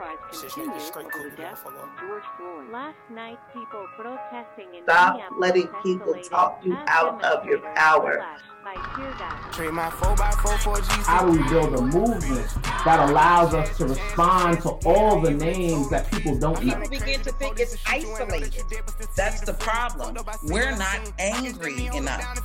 outcries continue over the death of George Floyd. Last night, people protesting in Stop letting people talk you out of your power. How do we build a movement that allows us to respond to all the names that people don't know? People begin to think it's isolated. That's the problem. We're not angry enough.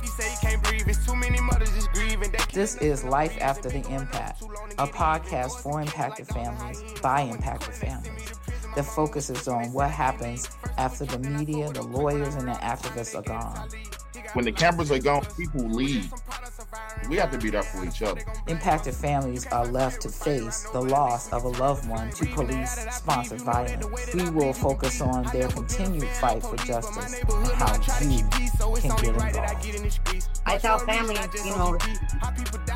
This is Life After the Impact, a podcast for impacted families by impacted families that focuses on what happens after the media, the lawyers, and the activists are gone. When the cameras are gone, people leave. We have to be there for each other. Impacted families are left to face the loss of a loved one to police sponsored violence. We will focus on their continued fight for justice and how you can get involved. I tell families, you know,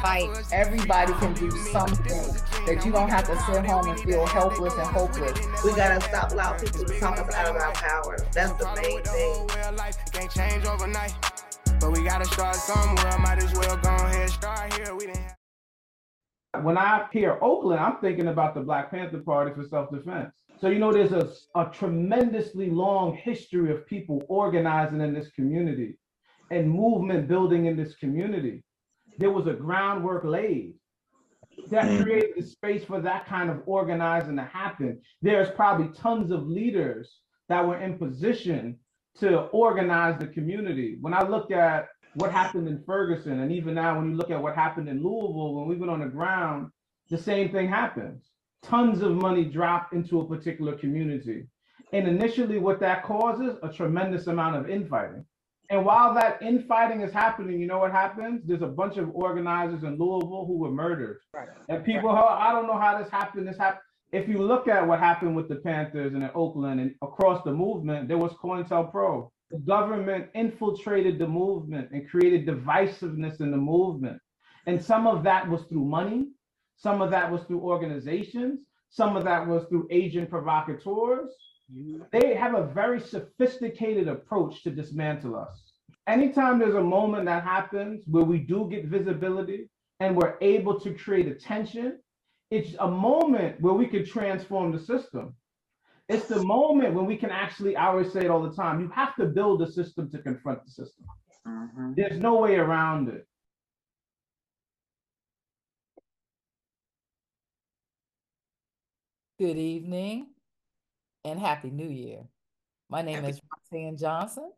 fight. Everybody can do something that you don't have to sit home and feel helpless and hopeless. We gotta stop allowing people to talk us out of our power. That's the main thing. But we gotta start somewhere. Might as well go ahead start here. We didn't. When I hear Oakland, I'm thinking about the Black Panther Party for self-defense. So you know, there's a, a tremendously long history of people organizing in this community and movement building in this community. There was a groundwork laid that Mm. created the space for that kind of organizing to happen. There's probably tons of leaders that were in position to organize the community. When I look at what happened in Ferguson, and even now when you look at what happened in Louisville, when we went on the ground, the same thing happens. Tons of money dropped into a particular community. And initially, what that causes a tremendous amount of infighting. And while that infighting is happening, you know what happens? There's a bunch of organizers in Louisville who were murdered. And people, "Oh, I don't know how this happened. This happened. If you look at what happened with the Panthers and in Oakland and across the movement, there was COINTELPRO. The government infiltrated the movement and created divisiveness in the movement. And some of that was through money, some of that was through organizations, some of that was through agent provocateurs. They have a very sophisticated approach to dismantle us. Anytime there's a moment that happens where we do get visibility and we're able to create attention, it's a moment where we can transform the system. It's the moment when we can actually, I always say it all the time, you have to build a system to confront the system. Mhm. There's no way around it. Good evening and Happy New Year. My name Happy- is Roxane Johnson.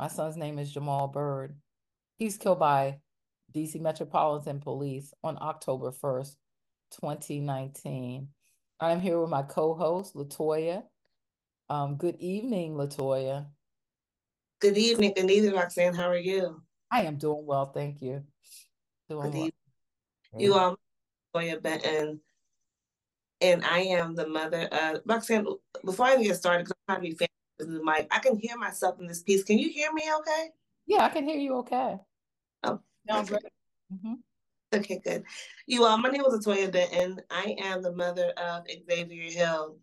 My son's name is Jamal Byrd. He's killed by DC Metropolitan Police on October 1st, 2019. I'm here with my co-host, Latoya. Um, good evening, Latoya. Good evening, good evening, Roxane. How are you? I am doing well, thank you. Doing Good well. evening. You um, Toya Benton, and I am the mother of Roxane. Before I even get started, because I'm trying to be fancy with the mic, I can hear myself in this piece. Can you hear me? Okay. Yeah, I can hear you okay. Oh, Sounds okay. great. Mhm. Okay, good. You all, my name is Latoya Benton. I am the mother of Xzavier Hill.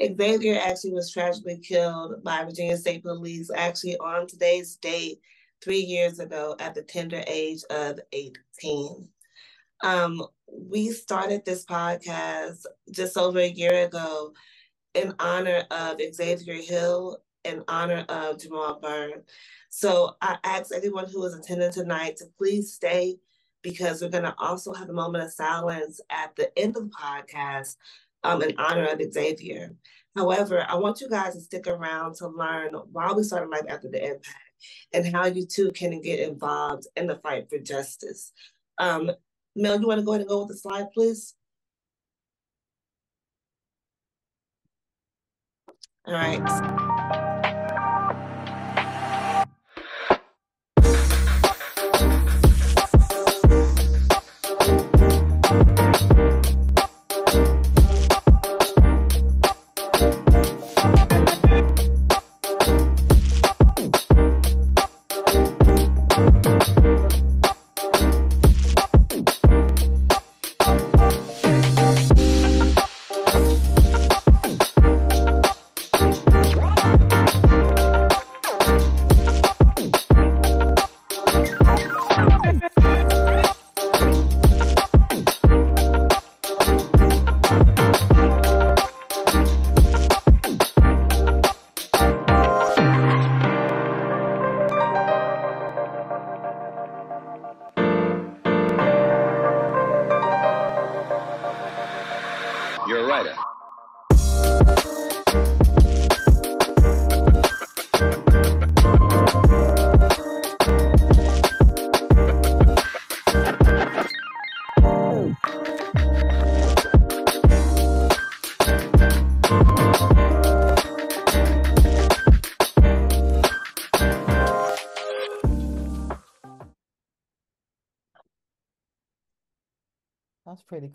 Xzavier actually was tragically killed by Virginia State Police actually on today's date three years ago at the tender age of 18. Um, we started this podcast just over a year ago in honor of Xzavier Hill, in honor of Jamal Byrd. So I ask everyone who is attending tonight to please stay because we're going to also have a moment of silence at the end of the podcast um, in honor of Xzavier. However, I want you guys to stick around to learn why we started Life After the Impact and how you too can get involved in the fight for justice. Um, Mel, you want to go ahead and go with the slide, please? All right.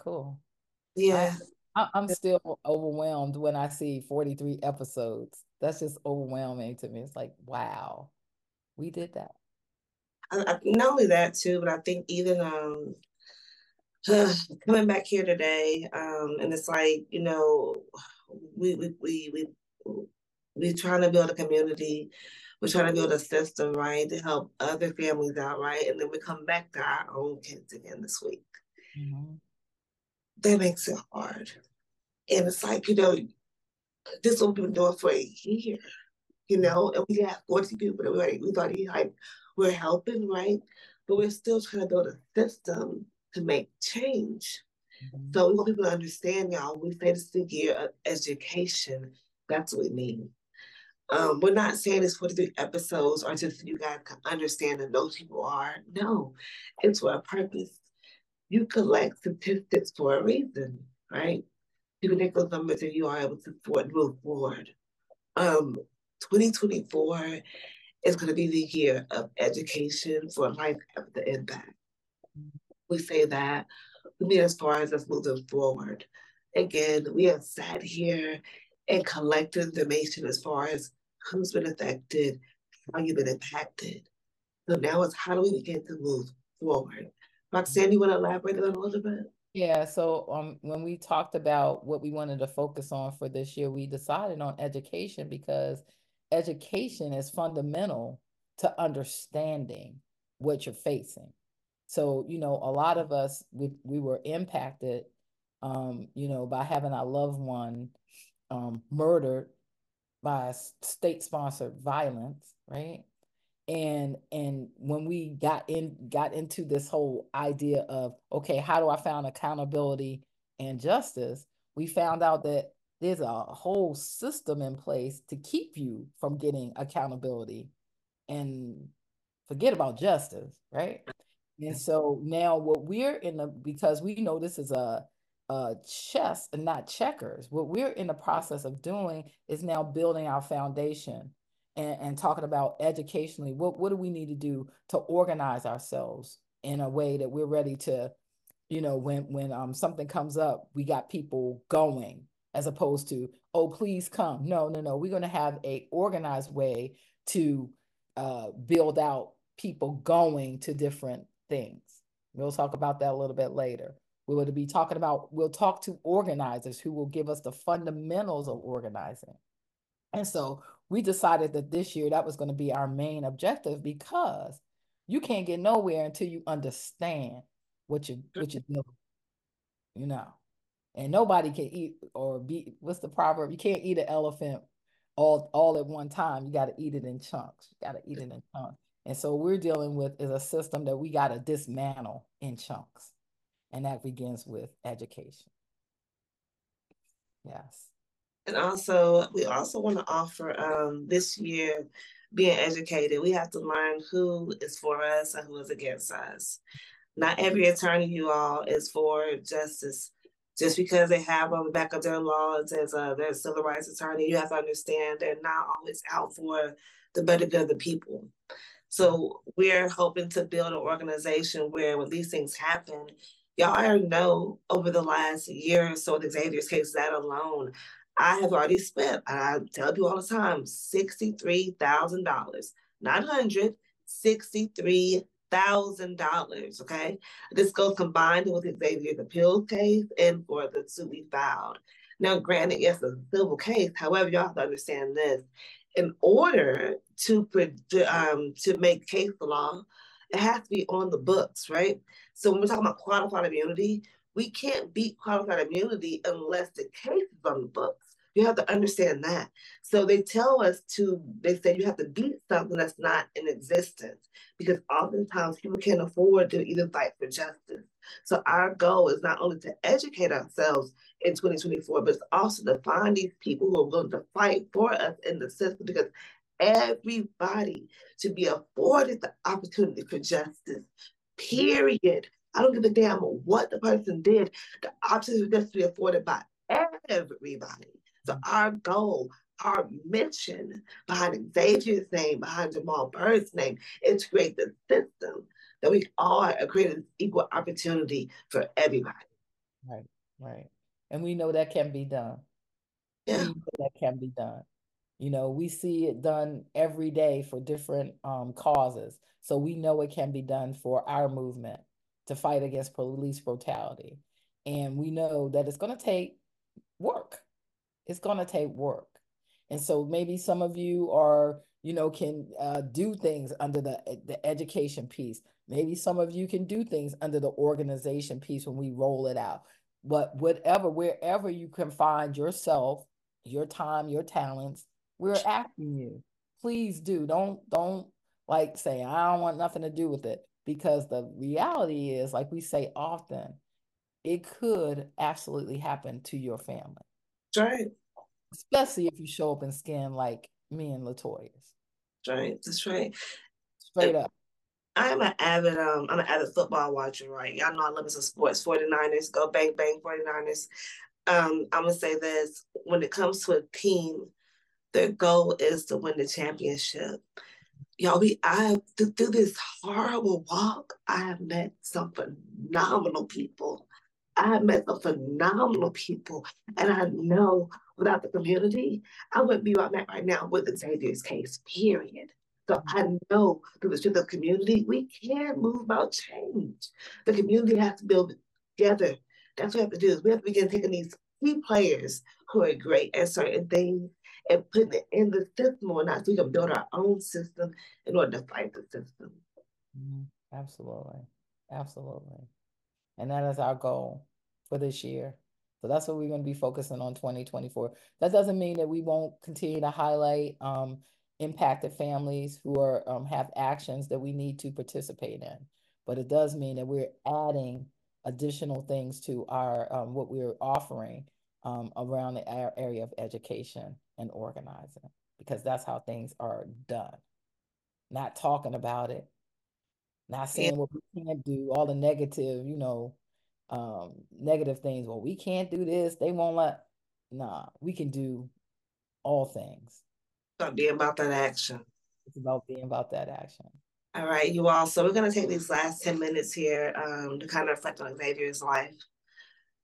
Cool. Yeah. I, I'm still overwhelmed when I see 43 episodes. That's just overwhelming to me. It's like, wow, we did that. I, not only that too, but I think even um coming back here today, um, and it's like you know, we we we we we're trying to build a community. We're trying to build a system, right, to help other families out, right, and then we come back to our own kids again this week. Mm-hmm. That makes it hard, and it's like you know, this is what we've been doing for a year, you know, and we have 40 people that we already, we've already like we're helping, right? But we're still trying to build a system to make change. Mm-hmm. So we want people to understand, y'all. We say this the year of education. That's what we mean. Um, we're not saying this 43 episodes are just you guys can understand and know people are. No, it's for a purpose. You collect statistics for a reason, right? You take those numbers and you are able to move forward. Um, 2024 is going to be the year of education for life after impact. We say that. We mean as far as us moving forward. Again, we have sat here and collected information as far as who's been affected, how you've been impacted. So now it's how do we begin to move forward? Roxane, you want to elaborate a little bit? Yeah, so um, when we talked about what we wanted to focus on for this year, we decided on education because education is fundamental to understanding what you're facing. So, you know, a lot of us we we were impacted um, you know, by having our loved one um murdered by state sponsored violence, right? And and when we got in got into this whole idea of okay, how do I find accountability and justice? We found out that there's a whole system in place to keep you from getting accountability and forget about justice, right? And so now what we're in the because we know this is a a chess and not checkers. What we're in the process of doing is now building our foundation and, and talking about educationally. What what do we need to do to organize ourselves in a way that we're ready to, you know, when when um something comes up, we got people going as opposed to oh please come. No no no. We're going to have a organized way to uh, build out people going to different things. We'll talk about that a little bit later. We will be talking about we'll talk to organizers who will give us the fundamentals of organizing. And so we decided that this year that was going to be our main objective because you can't get nowhere until you understand what you what you know you know? And nobody can eat or be what's the proverb? You can't eat an elephant all all at one time. You got to eat it in chunks. You got to eat it in chunks. And so we're dealing with is a system that we got to dismantle in chunks. And that begins with education. Yes and also we also want to offer um, this year being educated we have to learn who is for us and who is against us. Not every attorney you all is for justice. Just because they have on the back of their laws as a their civil rights attorney, you have to understand they're not always out for the better good of the people. So we're hoping to build an organization where when these things happen, y'all already know over the last year or so, the Xzavier's case, that alone, I have already spent, and I tell you all the time, $63,000, not 100, 63 thousand dollars. Okay, this goes combined with Xzavier's appeal case and for the suit we filed. Now, granted, yes, a civil case. However, y'all have to understand this: in order to um, to make case law, it has to be on the books, right? So when we're talking about qualified immunity, we can't beat qualified immunity unless the case is on the books. You have to understand that. So they tell us to, they say you have to beat something that's not in existence because oftentimes people can't afford to even fight for justice. So our goal is not only to educate ourselves in 2024, but it's also to find these people who are willing to fight for us in the system because everybody should be afforded the opportunity for justice. Period. I don't give a damn what the person did. The options are just to be afforded by everybody. So our goal, our mission behind Xzavier's name, behind Jamal Byrd's name, is to create the system that we all are creating equal opportunity for everybody. Right, right. And we know that can be done. Yeah. that can be done. You know, we see it done every day for different um, causes. So we know it can be done for our movement to fight against police brutality. And we know that it's going to take work. It's going to take work. And so maybe some of you are, you know, can uh, do things under the, the education piece. Maybe some of you can do things under the organization piece when we roll it out. But whatever, wherever you can find yourself, your time, your talents, we're asking you, please do. Don't don't like say I don't want nothing to do with it because the reality is, like we say often, it could absolutely happen to your family. Right. Especially if you show up in skin like me and Latoya's. Right. That's right. Straight up. I'm an avid um I'm an avid football watcher, right? Y'all know I love some sports. 49ers, go bang bang 49ers. Um, I'm gonna say this when it comes to a team, their goal is to win the championship. Y'all, we I through, this horrible walk, I have met some phenomenal people. I have met some phenomenal people, and I know without the community, I wouldn't be where I'm at right now with the Xzavier's case. Period. So I know through the strength of community, we can move about change. The community has to build together. That's what we have to do. Is we have to begin taking these key players who are great at certain things and putting it in the system or not so we can build our own system in order to fight the system. Mm-hmm. Absolutely. Absolutely. And that is our goal for this year. So that's what we're going to be focusing on 2024. That doesn't mean that we won't continue to highlight um, impacted families who are um, have actions that we need to participate in. But it does mean that we're adding additional things to our um, what we're offering um, around the area of education and organizing because that's how things are done. Not talking about it, not saying yeah. what we can't do, all the negative, you know, um, negative things. Well, we can't do this. They won't let. Nah, we can do all things. It's about being about that action. It's about being about that action. All right, you all. So we're going to take these last 10 minutes here um, to kind of reflect on Xzavier's life.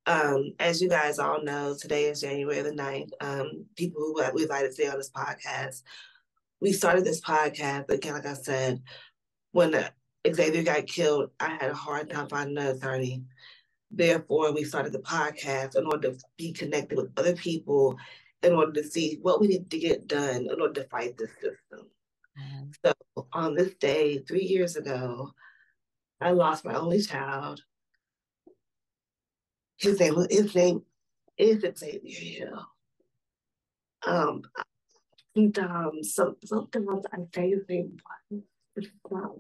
Um, as you guys all know, today is January the 9th. Um, people who we invited today on this podcast, we started this podcast, again, like I said, when Xzavier got killed, I had a hard time finding an attorney. Therefore, we started the podcast in order to be connected with other people, in order to see what we need to get done in order to fight this system. Mm-hmm. So on this day, three years ago, I lost my only child. His name his name is Xzavier Hill. Um, sometimes, some, sometimes I say his name once,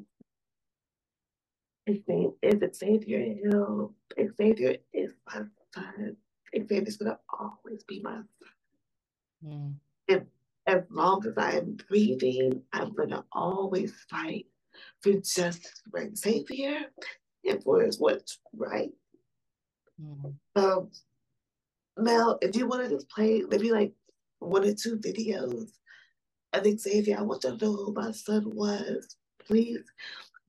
his name is Xzavier Hill. Xzavier is my son. Xzavier's gonna always be my son. Mm. And as long as I am breathing, I'm gonna always fight for justice for Xzavier and for what's right. Mm. Um, Mel, if you want to just play maybe like one or two videos I think Xzavier, I want you to know who my son was. Please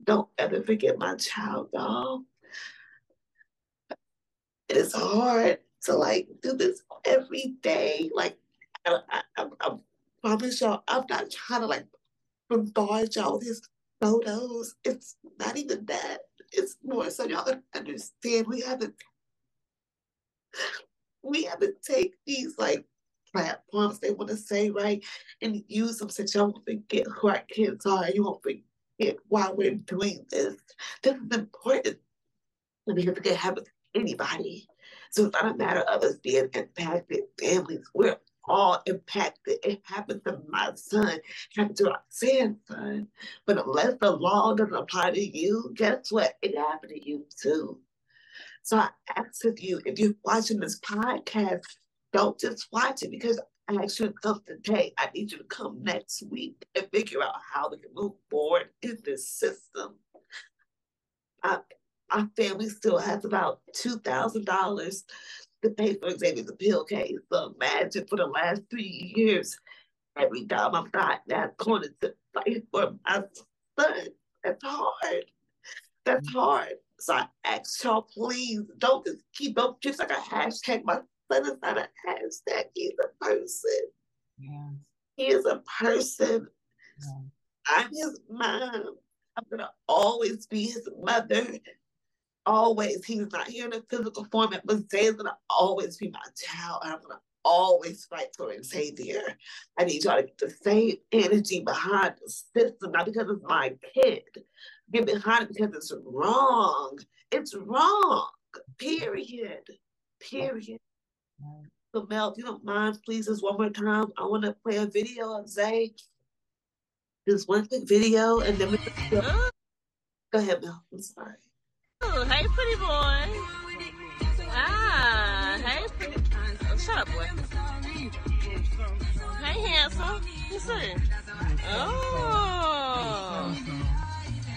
don't ever forget my child, y'all. It is hard to like do this every day. Like I, I, I, I promise y'all, I'm not trying to like bombard y'all with these photos. It's not even that. It's more so y'all understand we have to we have to take these like platforms they want to say right and use them so y'all won't forget who our kids are. You won't forget why we're doing this. This is important because it can happen to anybody. So it's not a matter of us being impacted families. We're all impacted. It happened to my son, it happened to our son. But unless the law doesn't apply to you, guess what? It happened to you too. So I ask of you, if you're watching this podcast, don't just watch it because I to come today. I need you to come next week and figure out how we can move forward in this system. I, our family still has about two thousand dollars to pay for Xzavier's appeal case. So imagine for the last three years, every time I've got that corner to fight for my son. That's hard. That's hard. So I ask y'all, please don't just keep up just like a hashtag. My son is not a hashtag. He's a person. Yeah. He is a person. Yeah. I'm his mom. I'm gonna always be his mother. Always. He's not here in a physical form, but Zay's gonna always be my child. I'm gonna always fight for Xzavier. I need y'all to get the same energy behind the system, not because it's my kid. Get behind it because it's wrong. It's wrong. Period. Period. So Mel, if you don't mind, please, just one more time, I want to play a video of Zay. Just one quick video, and then we go. go ahead, Mel. I'm sorry. Oh, hey, pretty boy. Ah, hey, pretty. Oh, shut up, boy. Hey, handsome. You see? Oh.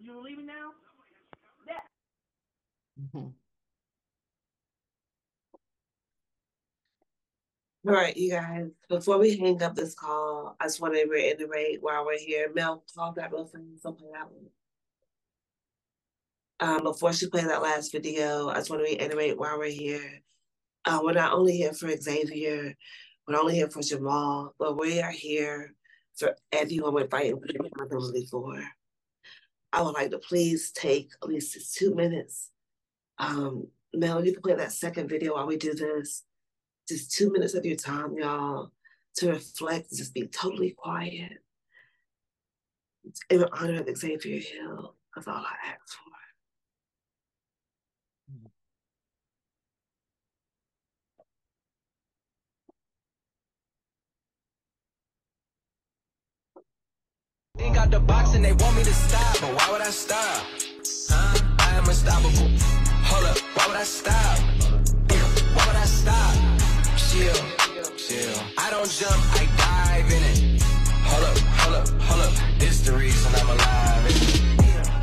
You leaving now? That. All right, you guys. Before we hang up this call, I just want to reiterate while we're here. Mel, call that real fast. Don't play that one. Um, before she plays that last video, I just want to reiterate while we're here. Uh, we're not only here for Xzavier, we're only here for Jamal, but we are here everyone we're fighting for accountability for. I would like to please take at least two minutes. Um, Mel, you can play that second video while we do this. Just two minutes of your time, y'all, to reflect, just be totally quiet. In honor of Xzavier Hill, that's all I ask for. Ain't got the box and they want me to stop, but why would I stop? Huh? I am unstoppable. Hold up, why would I stop? Why would I stop? Chill, chill. I don't jump, I dive in it. Hold up, hold up, hold up. This the reason I'm alive.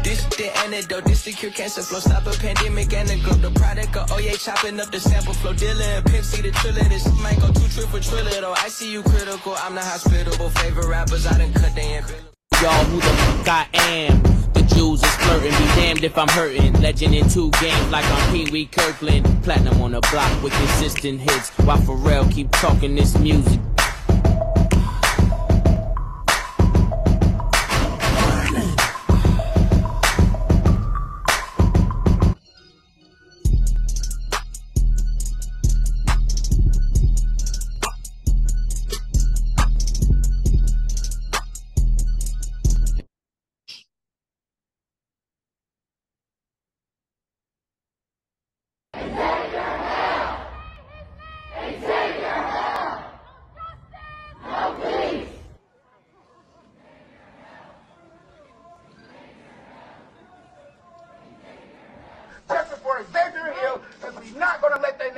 This the antidote, this the cure cancer flow, stop a pandemic and the globe. The product of yeah, chopping up the sample flow, dealer pimp see the triller. This might go two trip for triller though. I see you critical, I'm the hospitable. Favorite rappers, I done cut they Y'all who the fuck I am. The Jews is flirting, be damned if I'm hurting. Legend in two games like I'm Pee Wee Kirkland. Platinum on the block with consistent hits. While Pharrell keep talking this music.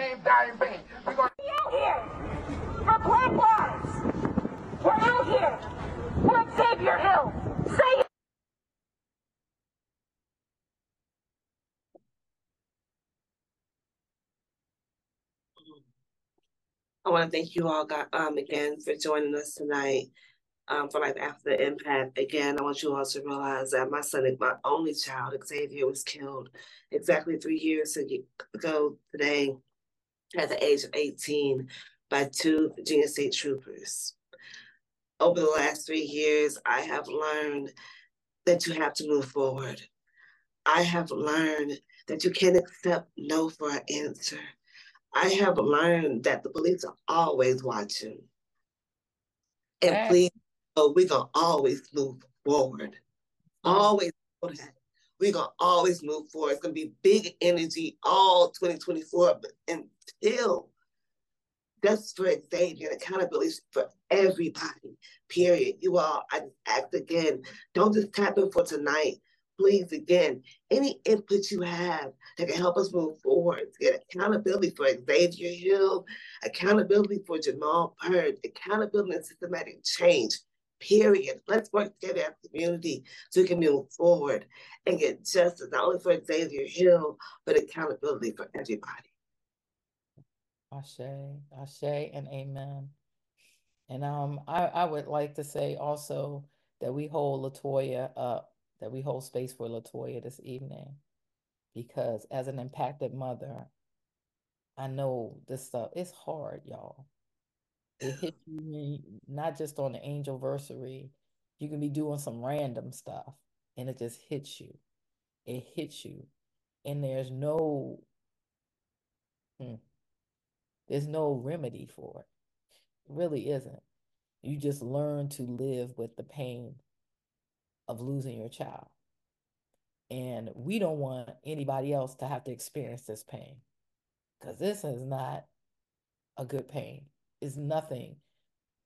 Name die in. We're going to out here for Black Lives. We're out here for Xzavier Hill. Say it. I want to thank you all got, um, again for joining us tonight um, for Life After the Impact. Again, I want you all to realize that my son, my only child, Xzavier, was killed exactly three years ago today at the age of 18 by two Virginia State troopers. over the last three years, I have learned that you have to move forward. I have learned that you can't accept no for an answer. I have learned that the police are always watching. And Yes. please, oh, we're going to always move forward. Always know that. We're going to always move forward. It's going to be big energy all 2024, but until that's for and accountability for everybody, period. You all, I just again, don't just tap in for tonight. Please, again, any input you have that can help us move forward, get accountability for Xzavier Hill, accountability for Jamal Byrd, accountability and systematic change, period. Let's work together as a community so we can move forward and get justice, not only for Xzavier Hill, but accountability for everybody. Ashe, Ashe, and Amen. And um, I, I would like to say also that we hold Latoya up, that we hold space for Latoya this evening, because as an impacted mother, I know this stuff is hard, y'all. It hits you not just on the angel anniversary. You can be doing some random stuff, and it just hits you. It hits you, and there's no. Hmm. There's no remedy for it. It really isn't. You just learn to live with the pain of losing your child. And we don't want anybody else to have to experience this pain because this is not a good pain. It's nothing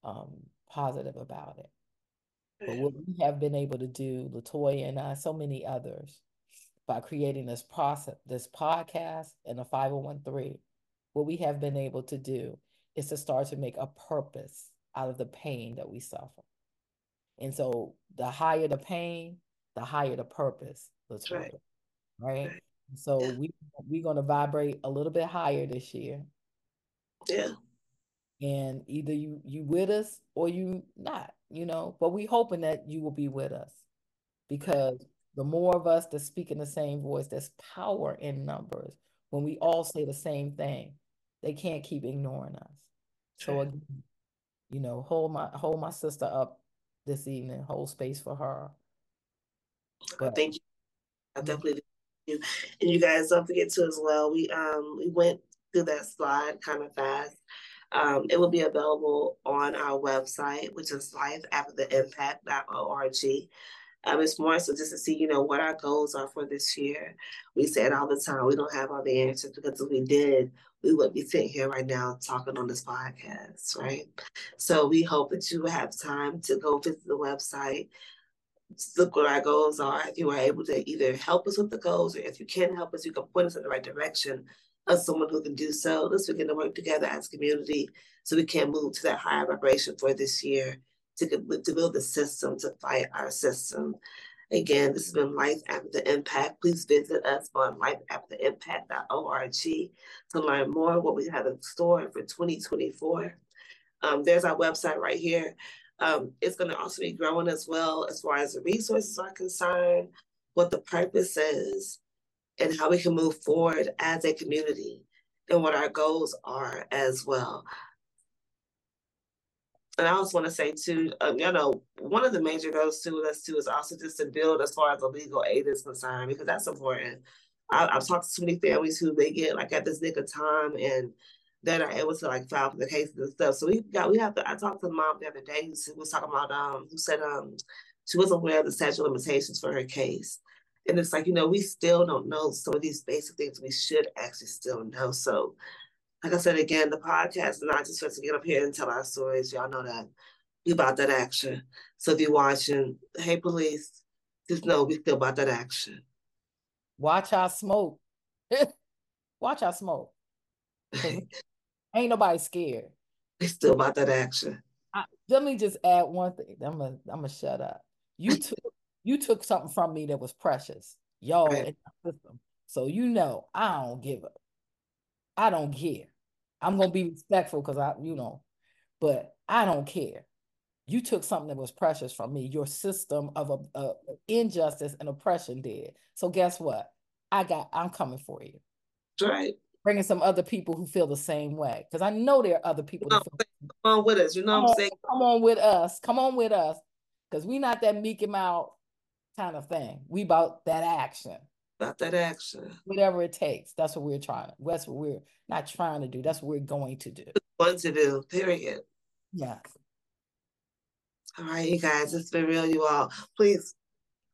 um, positive about it. But what we have been able to do, Latoya and I, so many others, by creating this process, this podcast and a 501(c)(3), what we have been able to do is to start to make a purpose out of the pain that we suffer. And so the higher the pain, the higher the purpose, Latoya. right. Right. So we we're gonna vibrate a little bit higher this year. Yeah. And either you you with us or you not, you know, but we hoping that you will be with us because the more of us that speak in the same voice, there's power in numbers. When we all say the same thing, they can't keep ignoring us. So again, you know, hold my hold my sister up this evening, hold space for her. But Thank you. I definitely do. you. And you guys don't forget to as well. We um we went through that slide kind of fast. Um, it will be available on our website, which is lifeaftertheimpact.org. Um, it's more so just to see, you know, what our goals are for this year. We say it all the time. We don't have all the answers because if we did, we wouldn't be sitting here right now talking on this podcast, right? So we hope that you have time to go visit the website, look what our goals are. If you are able to either help us with the goals, or if you can help us, you can point us in the right direction of someone who can do so. Let's begin to work together as a community so we can move to that higher vibration for this year to, to build the system to fight our system. Again, this has been Life After the Impact. Please visit us on lifeaftertheimpact.org to learn more what we have in store for 2024. Um, there's our website right here. Um, it's going to also be growing as well as far as the resources are concerned, what the purpose is, and how we can move forward as a community, and what our goals are as well. And I also want to say too, um, you know, one of the major goals too with us too is also just to build as far as the legal aid is concerned because that's important. I, I've talked to so many families who they get like at this nick of time and they're not able to like file for the cases and stuff. So we got we have to. I talked to mom the other day who was talking about um who said um she wasn't aware of the statute of limitations for her case. And it's like, you know, we still don't know some of these basic things we should actually still know. So like I said again, the podcast is not just for us to get up here and tell our stories. Y'all know that. We about that action. So if you're watching, hey police, just know we still about that action. watch our smoke. watch our smoke. ain't nobody scared. We still about that action. I, let me just add one thing. I'm gonna I'm gonna shut up. You took you took something from me that was precious, y'all Right. in the system. So you know I don't give up. I don't care. I'm gonna be respectful because I, you know, but I don't care. You took something that was precious from me. Your system of a, a injustice and oppression did. So guess what? I got. I'm coming for you. Right. bringing some other people who feel the same way because I know there are other people. Come on, come on with us. You know come what I'm on, saying? Come on with us. Come on with us because we not that meek him out kind of thing. We about that action. That action. Whatever it takes. That's what we're trying. That's what we're not trying to do. That's what we're going to do. Going to do. Period. Yeah. All right, you guys, it's been real, you all. Please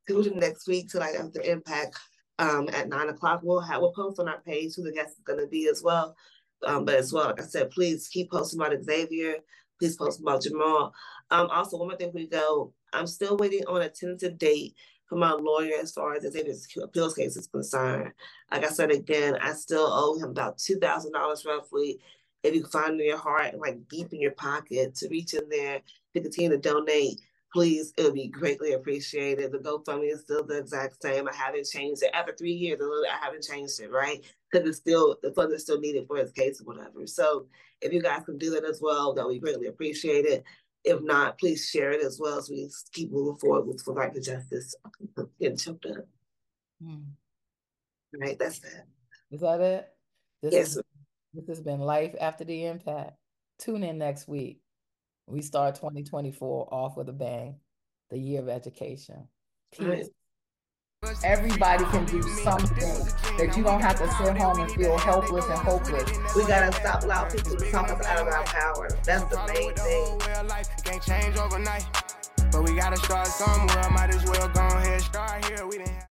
tune in next week to like after impact um at nine o'clock. We'll have we'll post on our page who the guest is gonna be as well. Um, but as well, like I said, please keep posting about Xzavier. Please post about Jamal. Um, also one more thing we go. I'm still waiting on a tentative date from my lawyer as far as Xzavier's appeals case is concerned. Like I said again, I still owe him about two thousand dollars roughly. If you find in your heart like deep in your pocket to reach in there to continue to donate, please, it would be greatly appreciated. The GoFundMe is still the exact same. I haven't changed it. After three years, I haven't changed it, right? Because it's still, the funds are still needed for his case or whatever. So if you guys can do that as well, that would be greatly appreciated. If not, please share it as well as we keep moving forward with for right to justice getting choked up. Hmm. All right, that's that. Is that it? This Yes. Is, this has been Life After the Impact. Tune in next week. We start 2024 off with a bang, the year of education. Peace. Everybody can do something that you don't have to sit home and feel helpless and hopeless. We gotta stop allowing people to talk us out of our power. That's the main thing. Can't change overnight, but we gotta start somewhere. Might as well go ahead start here. We didn't.